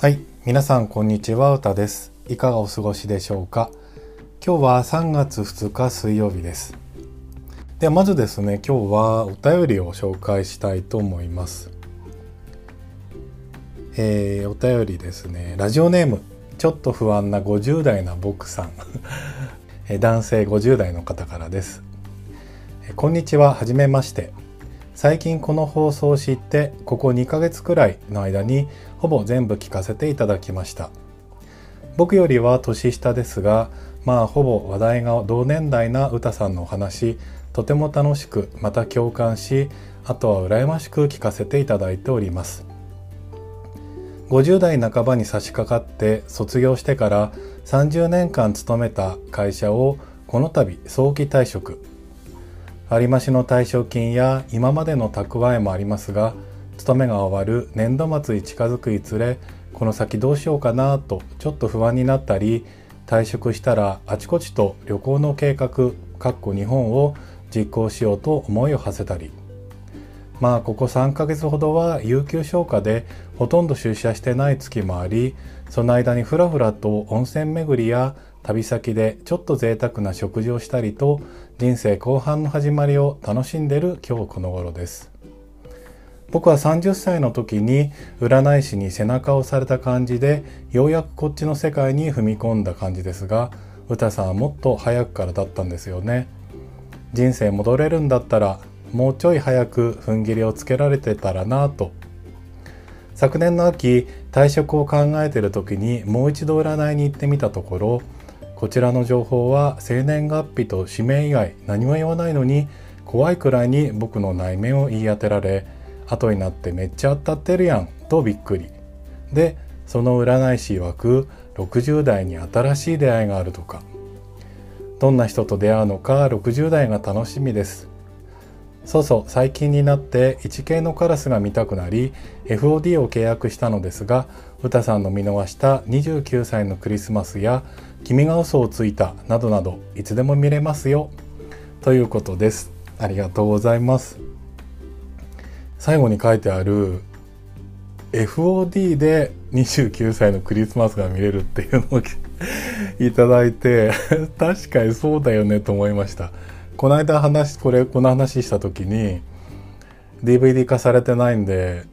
はい。皆さんこんにちは歌です。いかがお過ごしでしょうか？今日は3月2日水曜日です。ではまずですね今日はお便りを紹介したいと思います。えー、お便りですね。ラジオネームちょっと不安な50代な僕さん。男性50代の方からです。こんにちははじめまして。最近この放送を知ってここ2ヶ月くらいの間にほぼ全部聞かせていただきました。僕よりは年下ですがまあほぼ話題が同年代な歌さんのお話とても楽しくまた共感しあとは羨ましく聞かせていただいております。50代半ばに差し掛かって卒業してから30年間勤めた会社をこの度早期退職。割増の退職金や今までの蓄えもありますが勤めが終わる年度末に近づくにつれこの先どうしようかなとちょっと不安になったり退職したらあちこちと旅行の計画かっこ日本を実行しようと思いを馳せたり。まあここ3ヶ月ほどは有給消化でほとんど出社してない月もありその間にふらふらと温泉巡りや旅先でちょっと贅沢な食事をしたりと人生後半の始まりを楽しんでる今日この頃です。僕は30歳の時に占い師に背中を押された感じでようやくこっちの世界に踏み込んだ感じですが歌さんはもっと早くからだったんですよね。人生戻れるんだったらもうちょい早く踏ん切りをつけられてたらなと。昨年の秋退職を考えている時にもう一度占いに行ってみたところこちらの情報は生年月日と氏名以外何も言わないのに怖いくらいに僕の内面を言い当てられ後になってめっちゃ当たってるやんとびっくり。でその占い師曰く60代に新しい出会いがあるとか。どんな人と出会うのか60代が楽しみです。そうそう最近になって1系のカラスが見たくなり FOD を契約したのですが歌さんの見逃した29歳のクリスマスや君が嘘をついたなどなどいつでも見れますよ。ということです。ありがとうございます。最後に書いてある FOD で29歳のクリスマスが見れるっていうのを いただいて 確かにそうだよねと思いました。この間話これこの話した時に DVD 化されてないんで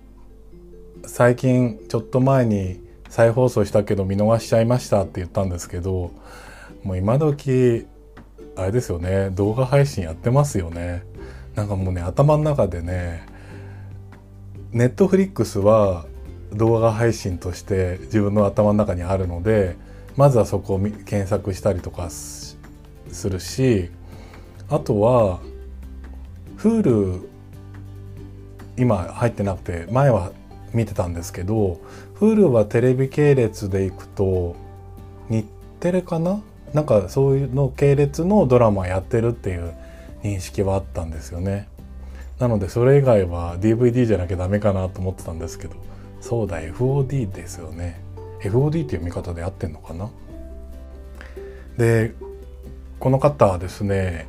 最近ちょっと前に再放送したけど見逃しちゃいましたって言ったんですけどもう今時あれですよね動画配信やってますよね。なんかもうね頭の中でねネットフリックスは動画配信として自分の頭の中にあるのでまずはそこを検索したりとかするしあとは Hulu 今入ってなくて前は見てたんですけど Hulu はテレビ系列でいくと日テレかな？なんかそういうの系列のドラマやってるっていう認識はあったんですよね。なのでそれ以外は DVD じゃなきゃダメかなと思ってたんですけどそうだ FOD ですよね。FOD っていう見方で合ってんのかな？でこの方はですね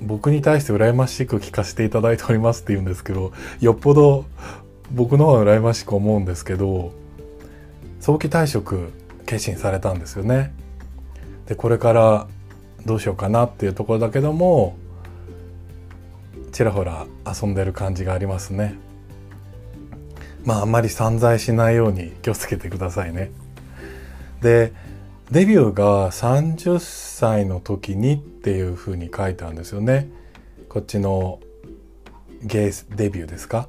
僕に対して羨ましく聞かせていただいておりますって言うんですけどよっぽど僕の方が羨ましく思うんですけど早期退職決心されたんですよね。でこれからどうしようかなっていうところだけどもちらほら遊んでる感じがありますね。まああんまり散財しないように気をつけてくださいね。でデビューが30歳の時にっていうふうに書いてあるんですよね。こっちのゲイデビューですか？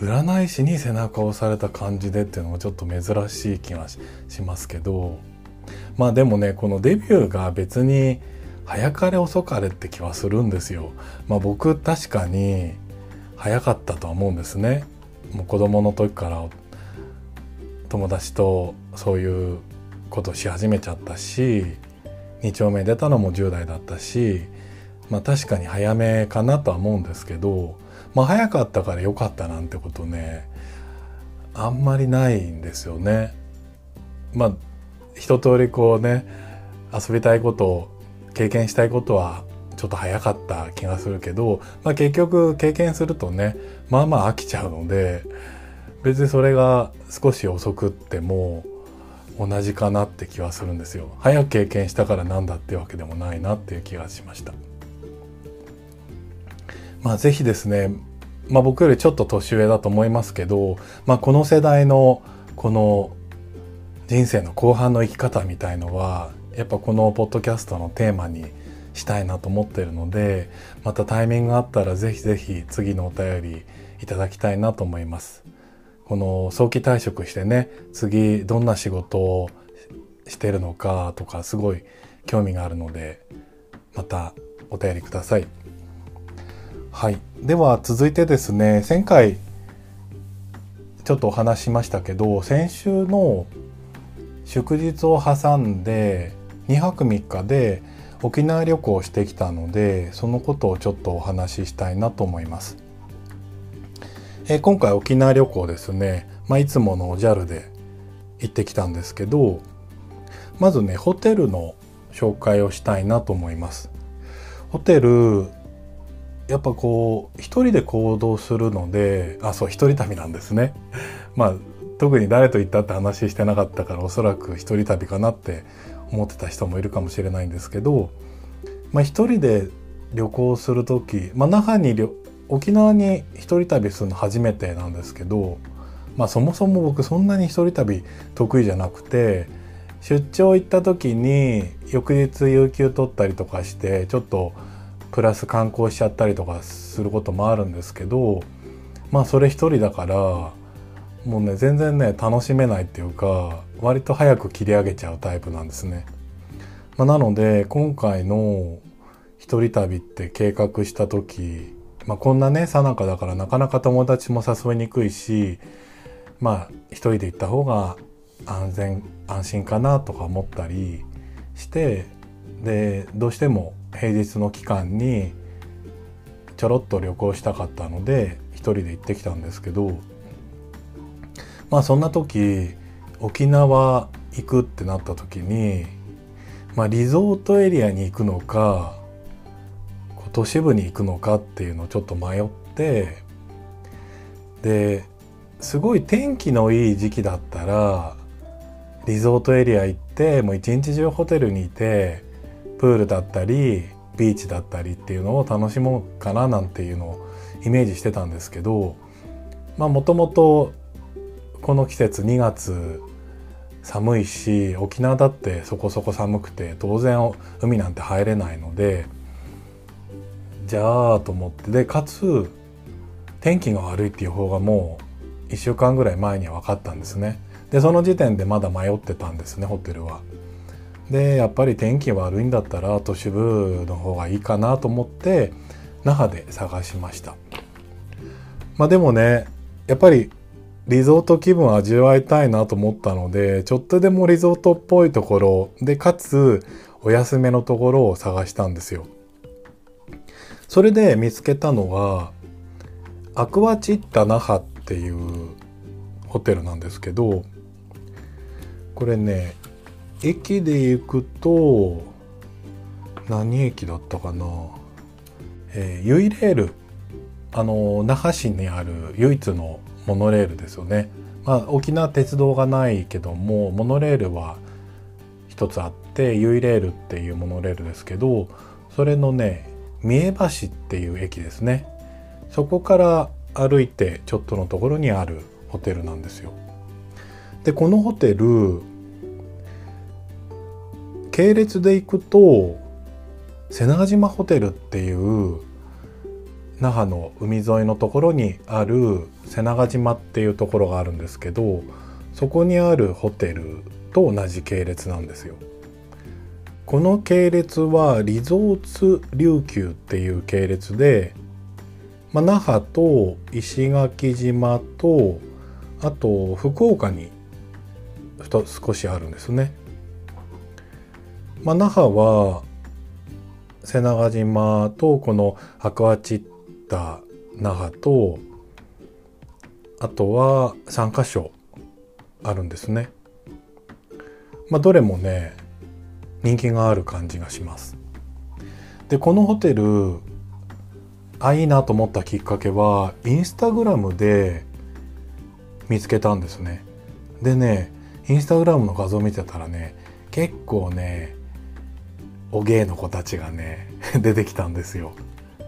占い師に背中を押された感じでっていうのもちょっと珍しい気がしますけどまあでもねこのデビューが別に早かれ遅かれって気はするんですよ。まあ僕確かに早かったとは思うんですね。もう子供の時から友達とそういうことし始めちゃったし2丁目出たのも10代だったしまあ確かに早めかなとは思うんですけどまあ早かったから良かったなんてことねあんまりないんですよね。まあ一通りこうね遊びたいこと経験したいことはちょっと早かった気がするけど、まあ、結局経験するとねまあまあ飽きちゃうので別にそれが少し遅くっても同じかなって気はするんですよ早く経験したからなんだってわけでもないなっていう気がしましたまあ是非ですねまあ僕よりちょっと年上だと思いますけど、まあ、この世代のこの人生の後半の生き方みたいのはやっぱこのポッドキャストのテーマにしたいなと思ってるのでまたタイミングがあったらぜひぜひ次のお便りいただきたいなと思います。この早期退職してね次どんな仕事をしてるのかとかすごい興味があるのでまたお便りください。はい、では続いてですね前回ちょっとお話しましたけど先週の祝日を挟んで2泊3日で沖縄旅行をしてきたのでそのことをちょっとお話ししたいなと思います。え今回沖縄旅行ですね、まあ、いつもの JAL で行ってきたんですけどまずねホテルの紹介をしたいなと思いますホテルやっぱこう一人で行動するのであそう一人旅なんですね。まあ特に誰と行ったって話してなかったからおそらく一人旅かなって思ってた人もいるかもしれないんですけど、まあ、一人で旅行する時、まあ、那覇に沖縄に一人旅するの初めてなんですけど、まあ、そもそも僕そんなに一人旅得意じゃなくて出張行った時に翌日有給取ったりとかしてちょっとプラス観光しちゃったりとかすることもあるんですけどまあそれ一人だからもうね全然ね楽しめないっていうか割と早く切り上げちゃうタイプなんですね。まあ、なので今回の一人旅って計画した時まあ、こんなねさなかだからなかなか友達も誘いにくいしまあ一人で行った方が安全安心かなとか思ったりしてでどうしても平日の期間にちょろっと旅行したかったので一人で行ってきたんですけどまあそんな時沖縄行くってなった時に、まあ、リゾートエリアに行くのか都市部に行くのかっていうのをちょっと迷ってですごい天気のいい時期だったらリゾートエリア行ってもう一日中ホテルにいてプールだったりビーチだったりっていうのを楽しもうかななんていうのをイメージしてたんですけどまあもともとこの季節2月寒いし沖縄だってそこそこ寒くて当然海なんて入れないのでじゃあと思ってでかつ天気が悪いっていう方がもう1週間ぐらい前には分かったんですね。でその時点でまだ迷ってたんですねホテルは。でやっぱり天気悪いんだったら都市部の方がいいかなと思って那覇で探しました。まあでもねやっぱりリゾート気分を味わいたいなと思ったのでちょっとでもリゾートっぽいところでかつお安めのところを探したんですよ。それで見つけたのがアクアチッタ那覇っていうホテルなんですけどこれね駅で行くと何駅だったかな、えー、ユイレール。あの那覇市にある唯一のモノレールですよね。まあ、沖縄鉄道がないけどもモノレールは一つあってユイレールっていうモノレールですけどそれのね三重橋っていう駅ですね。そこから歩いてちょっとのところにあるホテルなんですよ。でこのホテル系列で行くと瀬長島ホテルっていう那覇の海沿いのところにある瀬長島っていうところがあるんですけどそこにあるホテルと同じ系列なんですよ。この系列はリゾーツ琉球っていう系列で、まあ、那覇と石垣島とあと福岡に少しあるんですね。まあ、那覇は瀬長島とこのアクアチッタ那覇とあとは3カ所あるんですね。まあ、どれもね人気がある感じがします。でこのホテルあいいなと思ったきっかけはインスタグラムで見つけたんですねでねインスタグラムの画像見てたらね結構ねお芸の子たちがね 出てきたんですよ。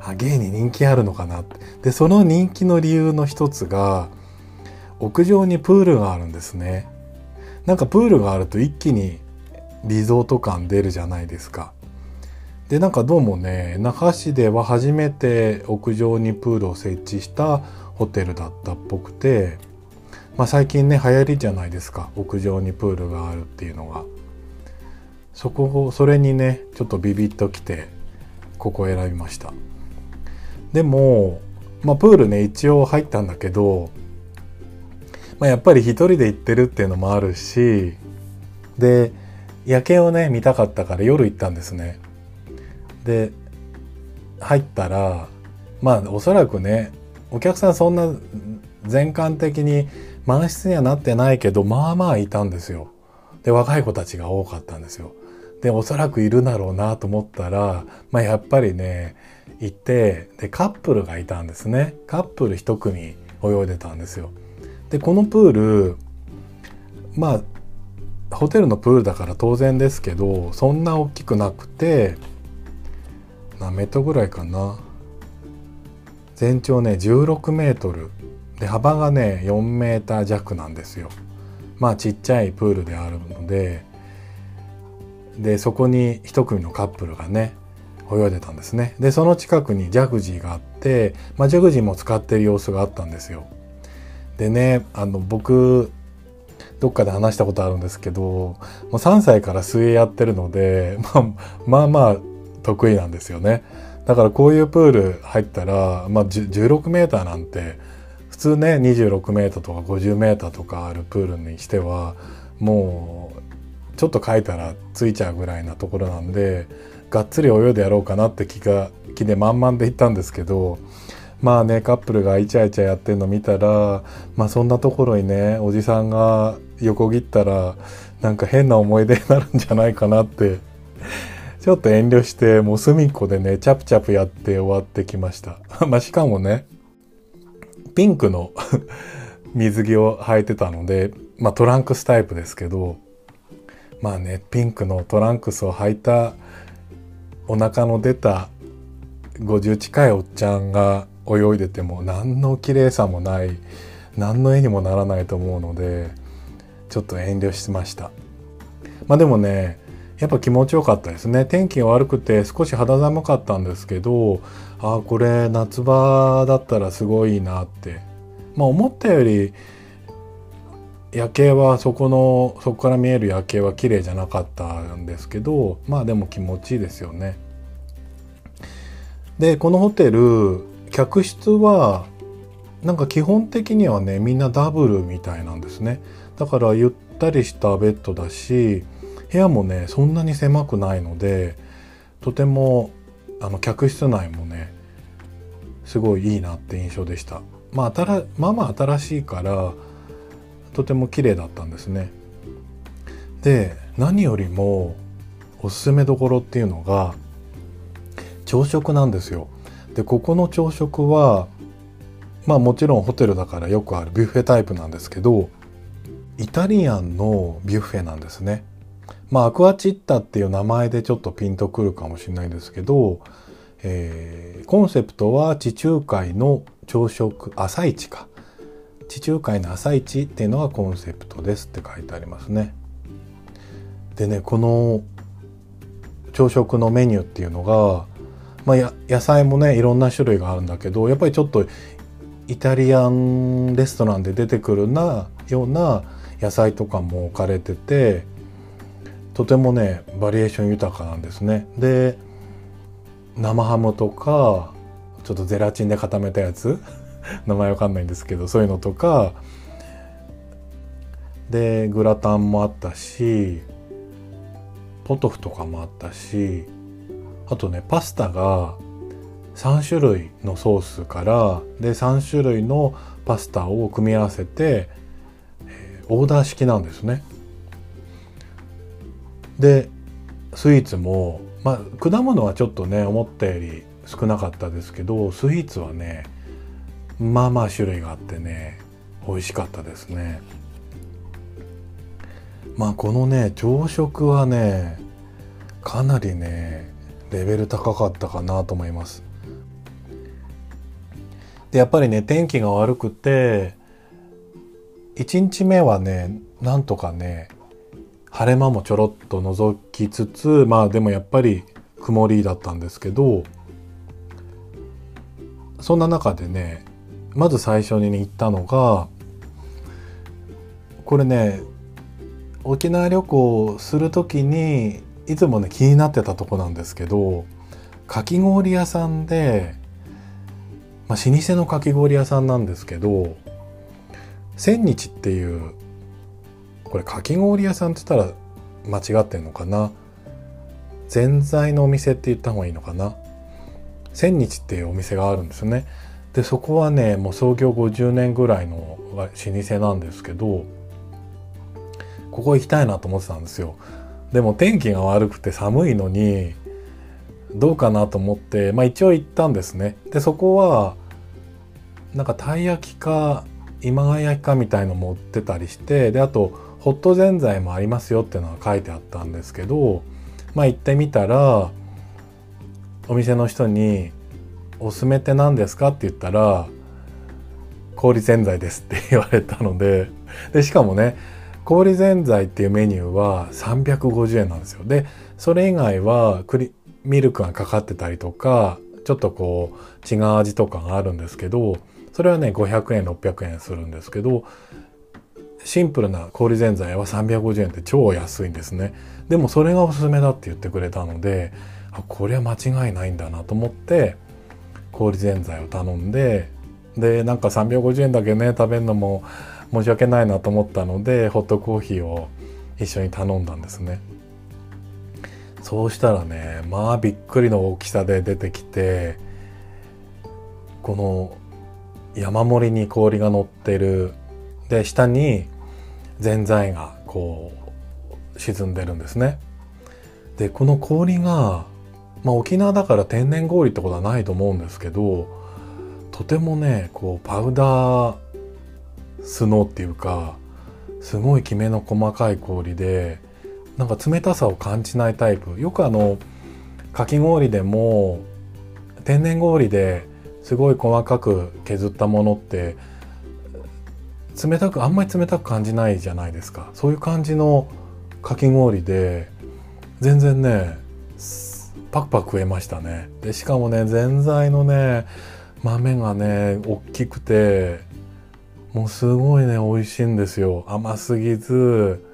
あ芸に人気あるのかなって。でその人気の理由の一つが屋上にプールがあるんですね。なんかプールがあると一気にリゾート感出るじゃないですか。でなんかどうもね那覇市では初めて屋上にプールを設置したホテルだったっぽくて、まあ、最近ね流行りじゃないですか。屋上にプールがあるっていうのが。そこをそれにねちょっとビビッときてここ選びました。でも、まあ、プールね一応入ったんだけど、まあ、やっぱり一人で行ってるっていうのもあるしで夜景をね見たかったから夜行ったんですね。で入ったらまあおそらくねお客さんそんな全館的に満室にはなってないけどまあまあいたんですよ。で若い子たちが多かったんですよ。でおそらくいるだろうなと思ったら、まあ、やっぱりねいてでカップルがいたんですね。カップル一組泳いでたんですよ。でこのプールまあホテルのプールだから当然ですけどそんな大きくなくて何メートルぐらいかな。全長ね16メートル。で幅がね4メーター弱なんですよ。まあちっちゃいプールであるのででそこに一組のカップルがね泳いでたんですね。でその近くにジャグジーがあって、まあ、ジャグジーも使ってる様子があったんですよ。でねあの僕どっかで話したことあるんですけどもう3歳から水泳やってるので、まあ、まあまあ得意なんですよね。だからこういうプール入ったら、まあ、16メーーなんて普通ね26メーーとか50メーーとかあるプールにしてはもうちょっと書いたらついちゃうぐらいなところなんでがっつり泳いでやろうかなって気が気で満々で行ったんですけどまあねカップルがイチャイチャやってるの見たらまあそんなところにねおじさんが横切ったらなんか変な思い出になるんじゃないかなってちょっと遠慮してもう隅っこでねチャプチャプやって終わってきました。まあしかもねピンクの 水着を履いてたのでまあトランクスタイプですけどまあねピンクのトランクスを履いたお腹の出た50近いおっちゃんが泳いでても何の綺麗さもない何の絵にもならないと思うのでちょっと遠慮しました。まあでもねやっぱ気持ちよかったですね。天気が悪くて少し肌寒かったんですけどああこれ夏場だったらすごいなって。まあ思ったより夜景はそこのそこから見える夜景は綺麗じゃなかったんですけどまあでも気持ちいいですよね。でこのホテル客室はなんか基本的にはねみんなダブルみたいなんですねだからゆったりしたベッドだし部屋もねそんなに狭くないのでとてもあの客室内もねすごいいいなって印象でしたまあ新まあまあ新しいからとても綺麗だったんですね。で何よりもおすすめどころっていうのが朝食なんですよ。でここの朝食はまあもちろんホテルだからよくあるビュッフェタイプなんですけどイタリアンのビュッフェなんですね。まあアクアチッタっていう名前でちょっとピンとくるかもしれないですけど、えー、コンセプトは地中海の朝食朝市か地中海の朝市っていうのがコンセプトですって書いてありますね。でねこの朝食のメニューっていうのが、まあ、野菜もねいろんな種類があるんだけどやっぱりちょっとイタリアンレストランで出てくるなような野菜とかも置かれててとてもねバリエーション豊かなんですね。で生ハムとかちょっとゼラチンで固めたやつ 名前わかんないんですけどそういうのとかでグラタンもあったしポトフとかもあったしあとねパスタが3種類のソースからで3種類のパスタを組み合わせて、えー、オーダー式なんですね。でスイーツもまあ果物はちょっとね思ったより少なかったですけどスイーツはねまあまあ種類があってね美味しかったですね。まあこのね朝食はねかなりねレベル高かったかなと思います。でやっぱりね天気が悪くて1日目はねなんとかね晴れ間もちょろっと覗きつつまあでもやっぱり曇りだったんですけどそんな中でねまず最初に行ったのがこれね沖縄旅行する時にいつもね気になってたとこなんですけどかき氷屋さんで、まあ、老舗のかき氷屋さんなんですけど千日っていうこれかき氷屋さんって言ったら間違ってんのかな？ぜんざいのお店って言った方がいいのかな？千日っていうお店があるんですよね。でそこはねもう創業50年ぐらいの老舗なんですけどここ行きたいなと思ってたんですよ。でも天気が悪くて寒いのにどうかなと思ってまあ一応行ったんですね。でそこはなんかたい焼きか今川焼きかみたいのも売ってたりしてであとホットぜんざいもありますよっていうのが書いてあったんですけどまあ行ってみたらお店の人に「おすすめって何ですか?」って言ったら「氷ぜんざいです」って言われたのででしかもね氷ぜんざいっていうメニューは350円なんですよでそれ以外はクリミルクがかかってたりとかちょっとこう違う味とかがあるんですけどそれはね500円600円するんですけどシンプルな氷ぜんざいは350円って超安いんですねでもそれがおすすめだって言ってくれたのであこれは間違いないんだなと思って氷ぜんざいを頼んででなんか350円だけね食べるのも申し訳ないなと思ったのでホットコーヒーを一緒に頼んだんですね。そうしたらねまあびっくりの大きさで出てきてこの山盛りに氷が乗ってるで下にぜんざいがこう沈んでるんですね。でこの氷がまあ、沖縄だから天然氷ってことはないと思うんですけどとてもねこうパウダースノーっていうかすごいきめの細かい氷でなんか冷たさを感じないタイプ。よくあのかき氷でも天然氷ですごい細かく削ったものって冷たくあんまり冷たく感じないじゃないですか。そういう感じのかき氷で全然ねパクパク食えましたねでしかもねぜんざいのね豆がね大きくてもうすごいね美味しいんですよ甘すぎず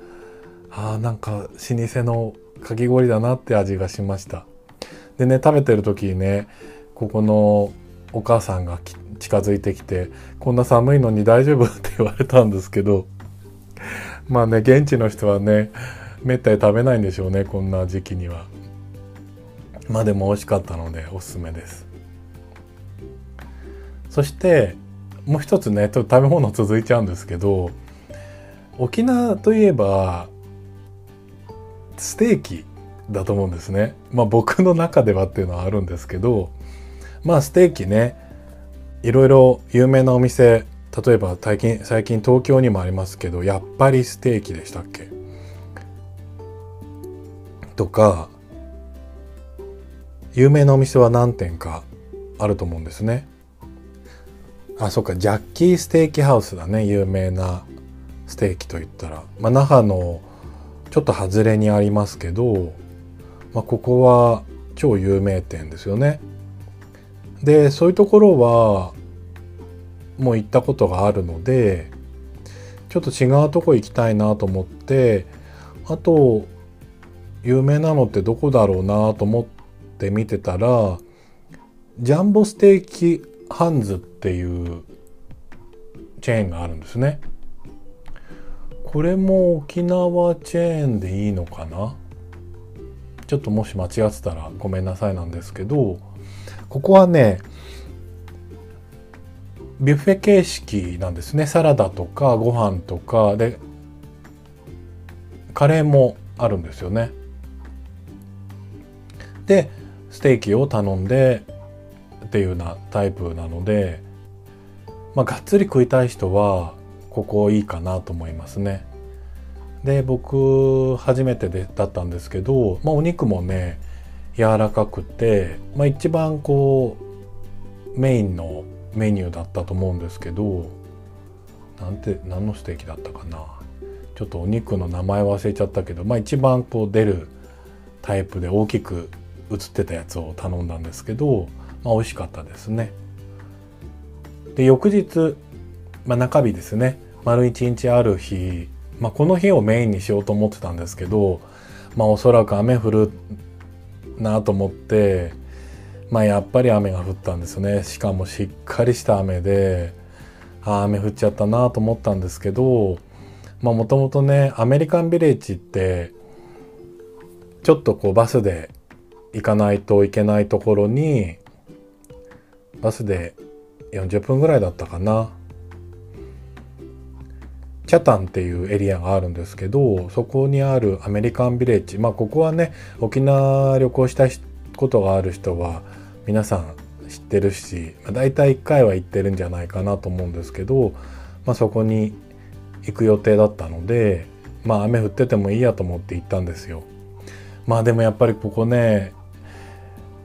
あなんか老舗のかき氷だなって味がしましたでね食べてる時にねここのお母さんが近づいてきて「こんな寒いのに大丈夫? 」って言われたんですけどまあね現地の人はねめったに食べないんでしょうねこんな時期には。まあでも美味しかったのでおすすめです。そしてもう一つねちょっと食べ物続いちゃうんですけど沖縄といえばステーキだと思うんですね。まあ僕の中ではっていうのはあるんですけどまあステーキねいろいろ有名なお店例えば最近最近東京にもありますけどやっぱりステーキでしたっけ？とか有名なお店は何店かあると思うんですね。あ、そっか、ジャッキーステーキハウスだね、有名なステーキといったら。まあ、那覇のちょっと外れにありますけど、まあ、ここは超有名店ですよね。で、そういうところは、もう行ったことがあるので、ちょっと違うとこ行きたいなと思って、あと、有名なのってどこだろうなと思っって見てたらジャンボステーキハンズっていうチェーンがあるんですね。これも沖縄チェーンでいいのかな？ちょっともし間違ってたらごめんなさいなんですけどここはねビュッフェ形式なんですね。サラダとかご飯とかでカレーもあるんですよね。でステーキを頼んでっていうようなタイプなので、まあ、がっつり食いたい人はここいいかなと思いますね。で僕初めてでだったんですけど、まあ、お肉もね柔らかくて、まあ、一番こうメインのメニューだったと思うんですけどなんて何のステーキだったかなちょっとお肉の名前忘れちゃったけど、まあ、一番こう出るタイプで大きく映ってたやつを頼んだんですけど、まあ、美味しかったですね。で翌日、まあ、中日ですね丸一日ある日まあ、この日をメインにしようと思ってたんですけど、まあ、おそらく雨降るなと思って、まあ、やっぱり雨が降ったんですねしかもしっかりした雨であ雨降っちゃったなと思ったんですけどもともとねアメリカンビレッジってちょっとこうバスで行かないといけないところにバスで40分ぐらいだったかなチャタンっていうエリアがあるんですけどそこにあるアメリカンビレッジまあここはね沖縄旅行したことがある人は皆さん知ってるし、まあ、大体1回は行ってるんじゃないかなと思うんですけど、まあ、そこに行く予定だったのでまあ雨降っててもいいやと思って行ったんですよ。まあでもやっぱりここね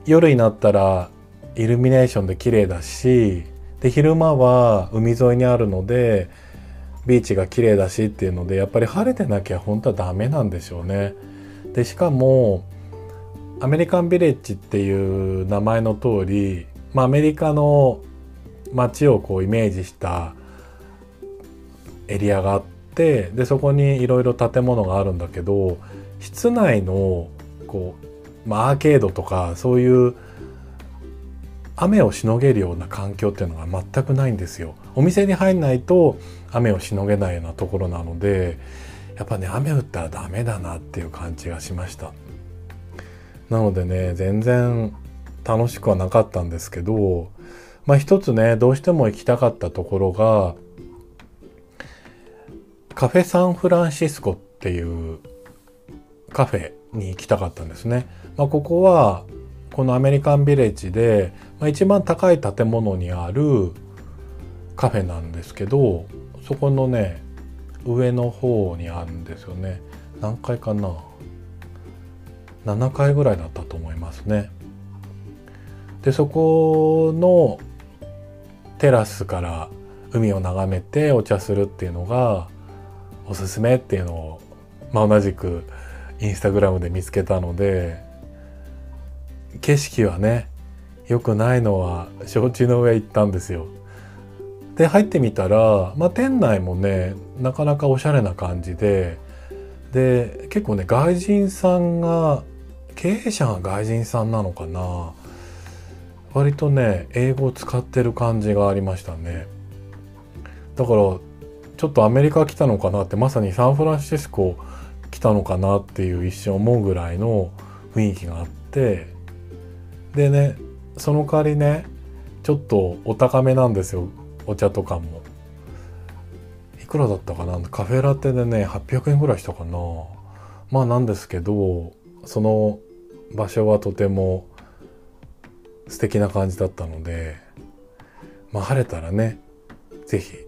夜になったらイルミネーションで綺麗だしで昼間は海沿いにあるのでビーチが綺麗だしっていうのでやっぱり晴れてなきゃ本当はダメなんでしょうね。でしかもアメリカンビレッジっていう名前の通り、まあ、アメリカの街をこうイメージしたエリアがあってでそこにいろいろ建物があるんだけど室内のこう、まあ、アーケードとかそういう雨をしのげるような環境っていうのが全くないんですよ。お店に入んないと雨をしのげないようなところなのでやっぱね雨降ったらダメだなっていう感じがしました。なのでね全然楽しくはなかったんですけどまあ一つねどうしても行きたかったところがカフェサンフランシスコっていうカフェに行きたかったんですね。まあ、ここはこのアメリカンビレッジで、まあ、一番高い建物にあるカフェなんですけどそこのね上の方にあるんですよね。何階かな？7階ぐらいだったと思いますね。でそこのテラスから海を眺めてお茶するっていうのがおすすめっていうのを、まあ、同じくインスタグラムで見つけたので景色はね良くないのは承知の上行ったんですよ。で入ってみたら、まあ、店内もねなかなかおしゃれな感じでで結構ね外人さんが経営者が外人さんなのかな割とね英語を使ってる感じがありましたねだからちょっとアメリカ来たのかなってまさにサンフランシスコ来たのかなっていう一瞬思うぐらいの雰囲気があってでねその代わりねちょっとお高めなんですよお茶とかも。いくらだったかな？カフェラテでね800円ぐらいしたかな。まあなんですけどその場所はとても素敵な感じだったのでまあ晴れたらね是非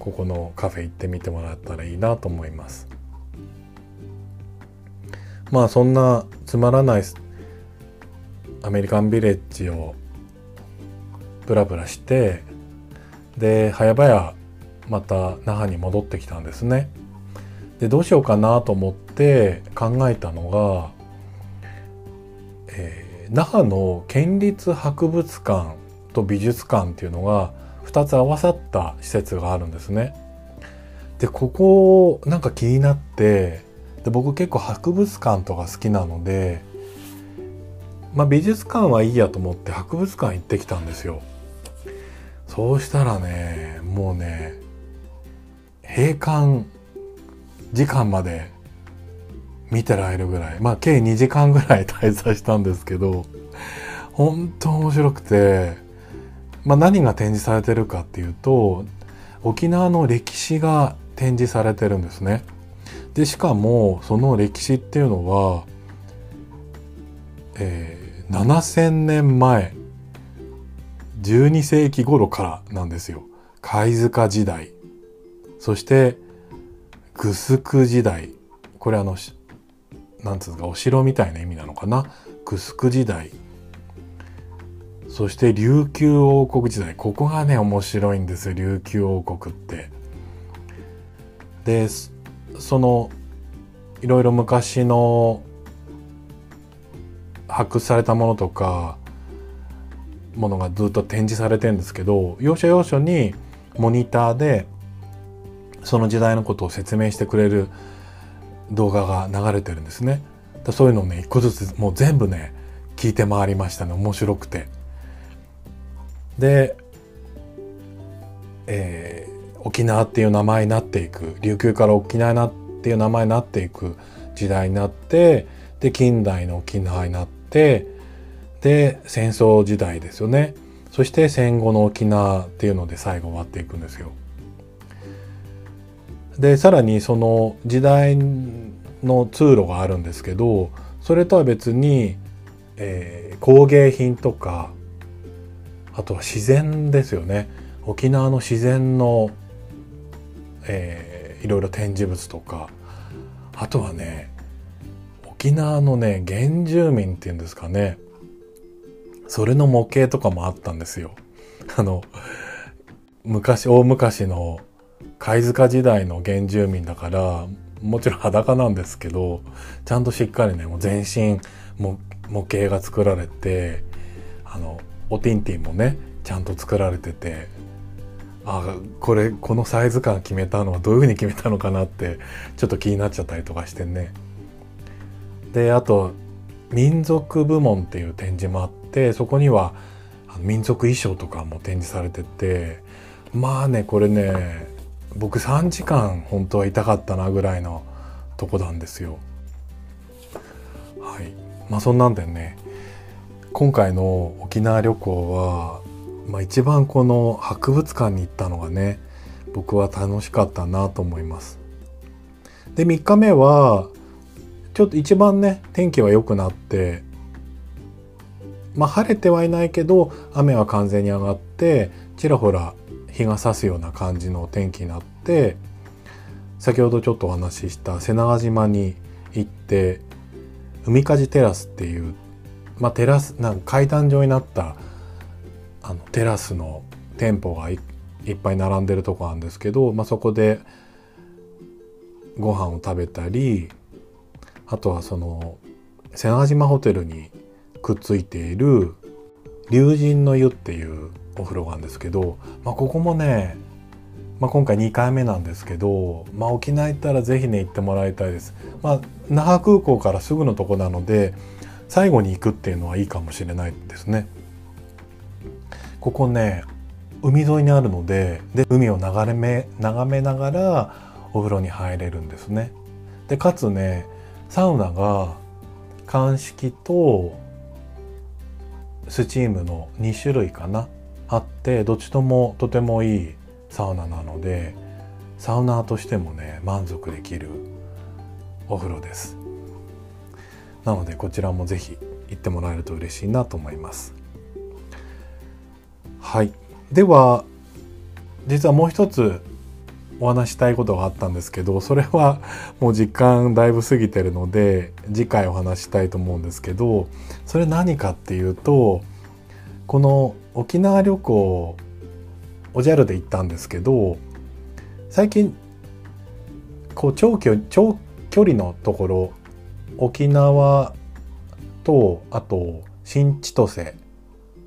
ここのカフェ行ってみてもらったらいいなと思います。まあそんなつまらないアメリカンビレッジをブラブラしてで早々また那覇に戻ってきたんですね。でどうしようかなと思って考えたのが、えー、那覇の県立博物館と美術館っていうのが2つ合わさった施設があるんですね。でここなんか気になってで僕結構博物館とか好きなのでまあ、美術館はいいやと思って博物館行ってきたんですよそうしたらねもうね閉館時間まで見てられるぐらいまあ計2時間ぐらい滞在したんですけど本当面白くて、まあ、何が展示されてるかっていうと沖縄の歴史が展示されてるんですね。でしかもその歴史っていうのは、え7000年前12世紀頃からなんですよ。貝塚時代。そしてグスク時代。これあのなんつうかお城みたいな意味なのかな。グスク時代。そして琉球王国時代。ここがね面白いんですよ。琉球王国って。でそのいろいろ昔の発掘されたものとかものがずっと展示されてるんですけど要所要所にモニターでその時代のことを説明してくれる動画が流れてるんですね。そういうのをね一個ずつもう全部ね聞いて回りましたね面白くて。で、えー、沖縄っていう名前になっていく琉球から沖縄っていう名前になっていく時代になってで近代の沖縄になってで戦争時代ですよねそして戦後の沖縄っていうので最後終わっていくんですよ。でさらにその時代の通路があるんですけどそれとは別に、えー、工芸品とかあとは自然ですよね沖縄の自然の、えー、いろいろ展示物とかあとはね沖縄のね原住民っていうんですかねそれの模型とかもあったんですよ。あの昔大昔の貝塚時代の原住民だからもちろん裸なんですけどちゃんとしっかりねもう全身模型が作られてあのおティンティンもねちゃんと作られててあこれこのサイズ感決めたのはどういうふうに決めたのかなってちょっと気になっちゃったりとかしてねであと民族部門っていう展示もあってそこには民族衣装とかも展示されててまあねこれね僕3時間本当はいたかったなぐらいのとこなんですよ。はいまあそんなんでね今回の沖縄旅行は、まあ、一番この博物館に行ったのがね僕は楽しかったなと思います。で3日目はちょっと一番ね天気は良くなってまあ晴れてはいないけど雨は完全に上がってちらほら日が差すような感じの天気になって先ほどちょっとお話しした瀬長島に行って海風テラスっていうまあ、テラスなんか階段状になったあのテラスの店舗がいっぱい並んでるとこなんですけど、まあ、そこでご飯を食べたりあとはその瀬長島ホテルにくっついている龍神の湯っていうお風呂があるんですけど、まあ、ここもね、まあ、今回2回目なんですけど、まあ、沖縄行ったら是非ね行ってもらいたいです。まあ、那覇空港からすぐのとこなので最後に行くっていうのはいいかもしれないですね。ここね海沿いにあるのでで海を眺め眺めながらお風呂に入れるんですね。でかつねサウナが乾式とスチームの2種類かな。あってどっちともとてもいいサウナなのでサウナーとしてもね満足できるお風呂です。なのでこちらもぜひ行ってもらえると嬉しいなと思います。はい。では実はもう一つお話したいことがあったんですけどそれはもう時間だいぶ過ぎてるので次回お話したいと思うんですけどそれ何かっていうとこの沖縄旅行おじゃるで行ったんですけど最近こう長距長距離のところ沖縄とあと新千歳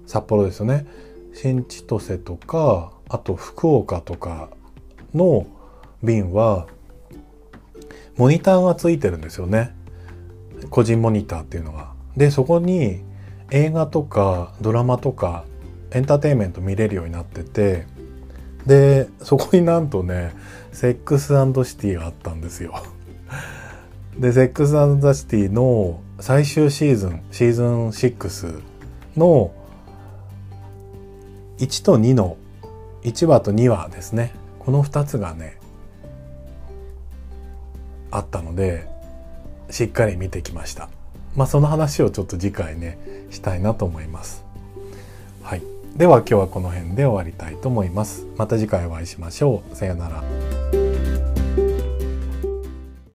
札幌ですよね。新千歳とかあと福岡とかの便はモニターがついてるんですよね個人モニターっていうのが。でそこに映画とかドラマとかエンターテインメント見れるようになっててでそこになんとねセックスシティがあったんですよ。で、セックス・シティの最終シーズン、シーズン6の1と2の、1話と2話ですね。この2つがね、あったので、しっかり見てきました。まあその話をちょっと次回ね、したいなと思います。はい。では今日はこの辺で終わりたいと思います。また次回お会いしましょう。さよなら。